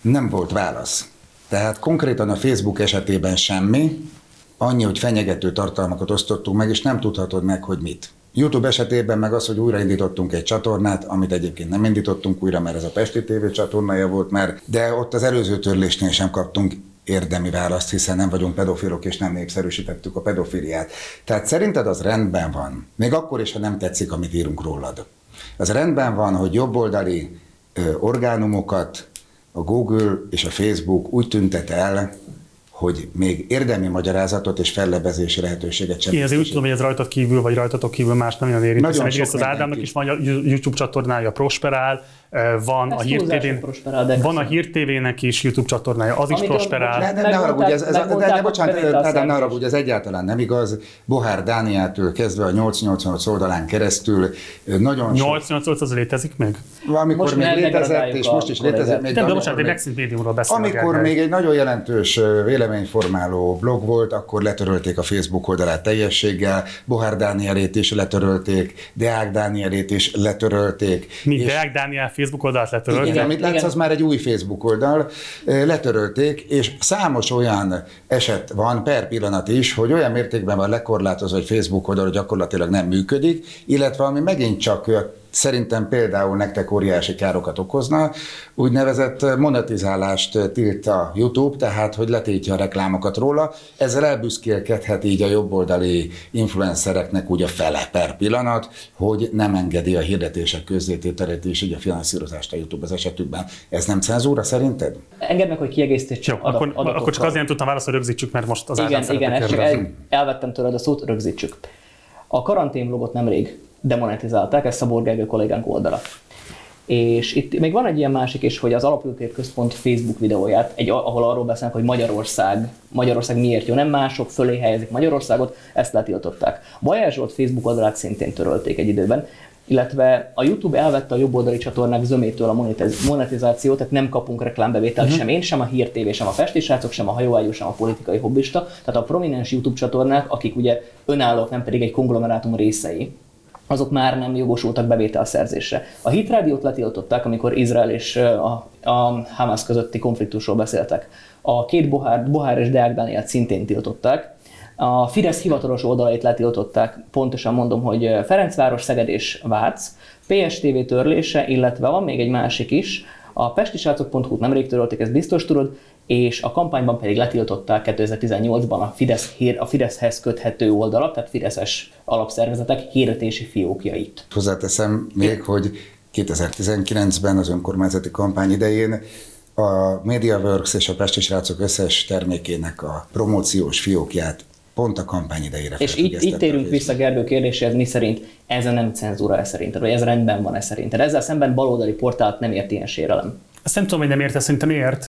nem volt válasz. Tehát konkrétan a Facebook esetében semmi, annyi, hogy fenyegető tartalmakat osztottunk meg, és nem tudhatod meg, hogy mit. YouTube esetében meg az, hogy újraindítottunk egy csatornát, amit egyébként nem indítottunk újra, mert ez a Pesti TV csatornája volt már, de ott az előző törlésnél sem kaptunk érdemi választ, hiszen nem vagyunk pedofilok, és nem népszerűsítettük a pedofiliát. Tehát szerinted az rendben van, még akkor is, ha nem tetszik, amit írunk rólad. Az rendben van, hogy jobboldali orgánumokat a Google és a Facebook úgy tüntet el, hogy még érdemi magyarázatot és fellebezési lehetőséget sem. Én azért úgy tudom, hogy ez rajtad kívül, vagy rajtatok kívül más nem olyan érint. Nagyon egyrészt az Ádámnak is van a YouTube csatornája, prosperál, van Ez a Hír TV-n, prosperál, de van a. Hír TV-nek is YouTube csatornája, az is prosperál. Ne, ne, ne haragudj, ez, ez, de, de, de, megmondták, bocsánat, hogy bevétel Ádám, ne szerzés. haragudj, ez egyáltalán nem igaz. Bohár Dániától kezdve a 888 oldalán keresztül nagyon sok, 88 az létezik még? amikor Most még létezett, és most is létezik. Még, de amikor bocsánat, egy médiumról. Amikor még egy nagyon jelentős ö, véleményformáló blog volt, akkor letörölték a Facebook oldalát teljességgel, Bohár Dánielét is letörölték, Deák Dánielét is letörölték. Mi és- Deák Dániel Facebook oldalát igen, letörölték? igen, amit látsz, igen. az már egy új Facebook oldal, letörölték, és számos olyan eset van per pillanat is, hogy olyan mértékben van lekorlátozva, hogy Facebook oldal gyakorlatilag nem működik, illetve ami megint csak szerintem például nektek óriási károkat okozna, úgynevezett monetizálást tilt a YouTube, tehát hogy letiltja a reklámokat róla, ezzel elbüszkélkedhet így a jobboldali influencereknek úgy a fele per pillanat, hogy nem engedi a hirdetések közzétételét és így a finanszírozást a YouTube az esetükben. Ez nem cenzúra szerinted? Engedd meg, hogy kiegészítés Jó, adat, akkor, akkor csak azért nem tudtam válaszolni, rögzítsük, mert most az Igen, igen, ezt csak el, elvettem tőled a szót, rögzítsük. A karanténblogot nemrég demonetizálták, ez Szabor Gergő kollégánk oldala. És itt még van egy ilyen másik is, hogy az Alapültét Központ Facebook videóját, egy, ahol arról beszélnek, hogy Magyarország, Magyarország miért jó, nem mások fölé helyezik Magyarországot, ezt letiltották. Bajás Zsolt Facebook oldalát szintén törölték egy időben, illetve a YouTube elvette a jobboldali csatornák zömétől a monetiz- monetizációt, tehát nem kapunk reklámbevételt uh-huh. sem én, sem a Hír TV, sem a Festi srácok, sem a hajóágyú, sem a politikai hobbista. Tehát a prominens YouTube csatornák, akik ugye önállók, nem pedig egy konglomerátum részei, azok már nem jogosultak bevételszerzésre. A Hit Rádiót letiltották, amikor Izrael és a, a Hamas közötti konfliktusról beszéltek. A két Bohár, Bohár és Deák Dánielt szintén tiltották. A Fidesz hivatalos oldalait letiltották, pontosan mondom, hogy Ferencváros, Szeged és Vác, PSTV törlése, illetve van még egy másik is, a pestisrácok.hu-t nemrég törölték, ezt biztos tudod, és a kampányban pedig letiltották 2018-ban a, Fidesz, a Fideszhez köthető oldalak, tehát Fideszes alapszervezetek hirdetési fiókjait. Hozzáteszem még, hogy 2019-ben az önkormányzati kampány idején a MediaWorks és a Pesti Srácok összes termékének a promóciós fiókját pont a kampány idejére És itt, itt térünk vissza Gergő kérdéséhez, mi szerint ez a nem cenzúra e szerinted, vagy ez rendben van e szerinted. Ezzel szemben baloldali portált nem ért ilyen sérelem. Ezt nem tudom, hogy nem érte, szerintem ért,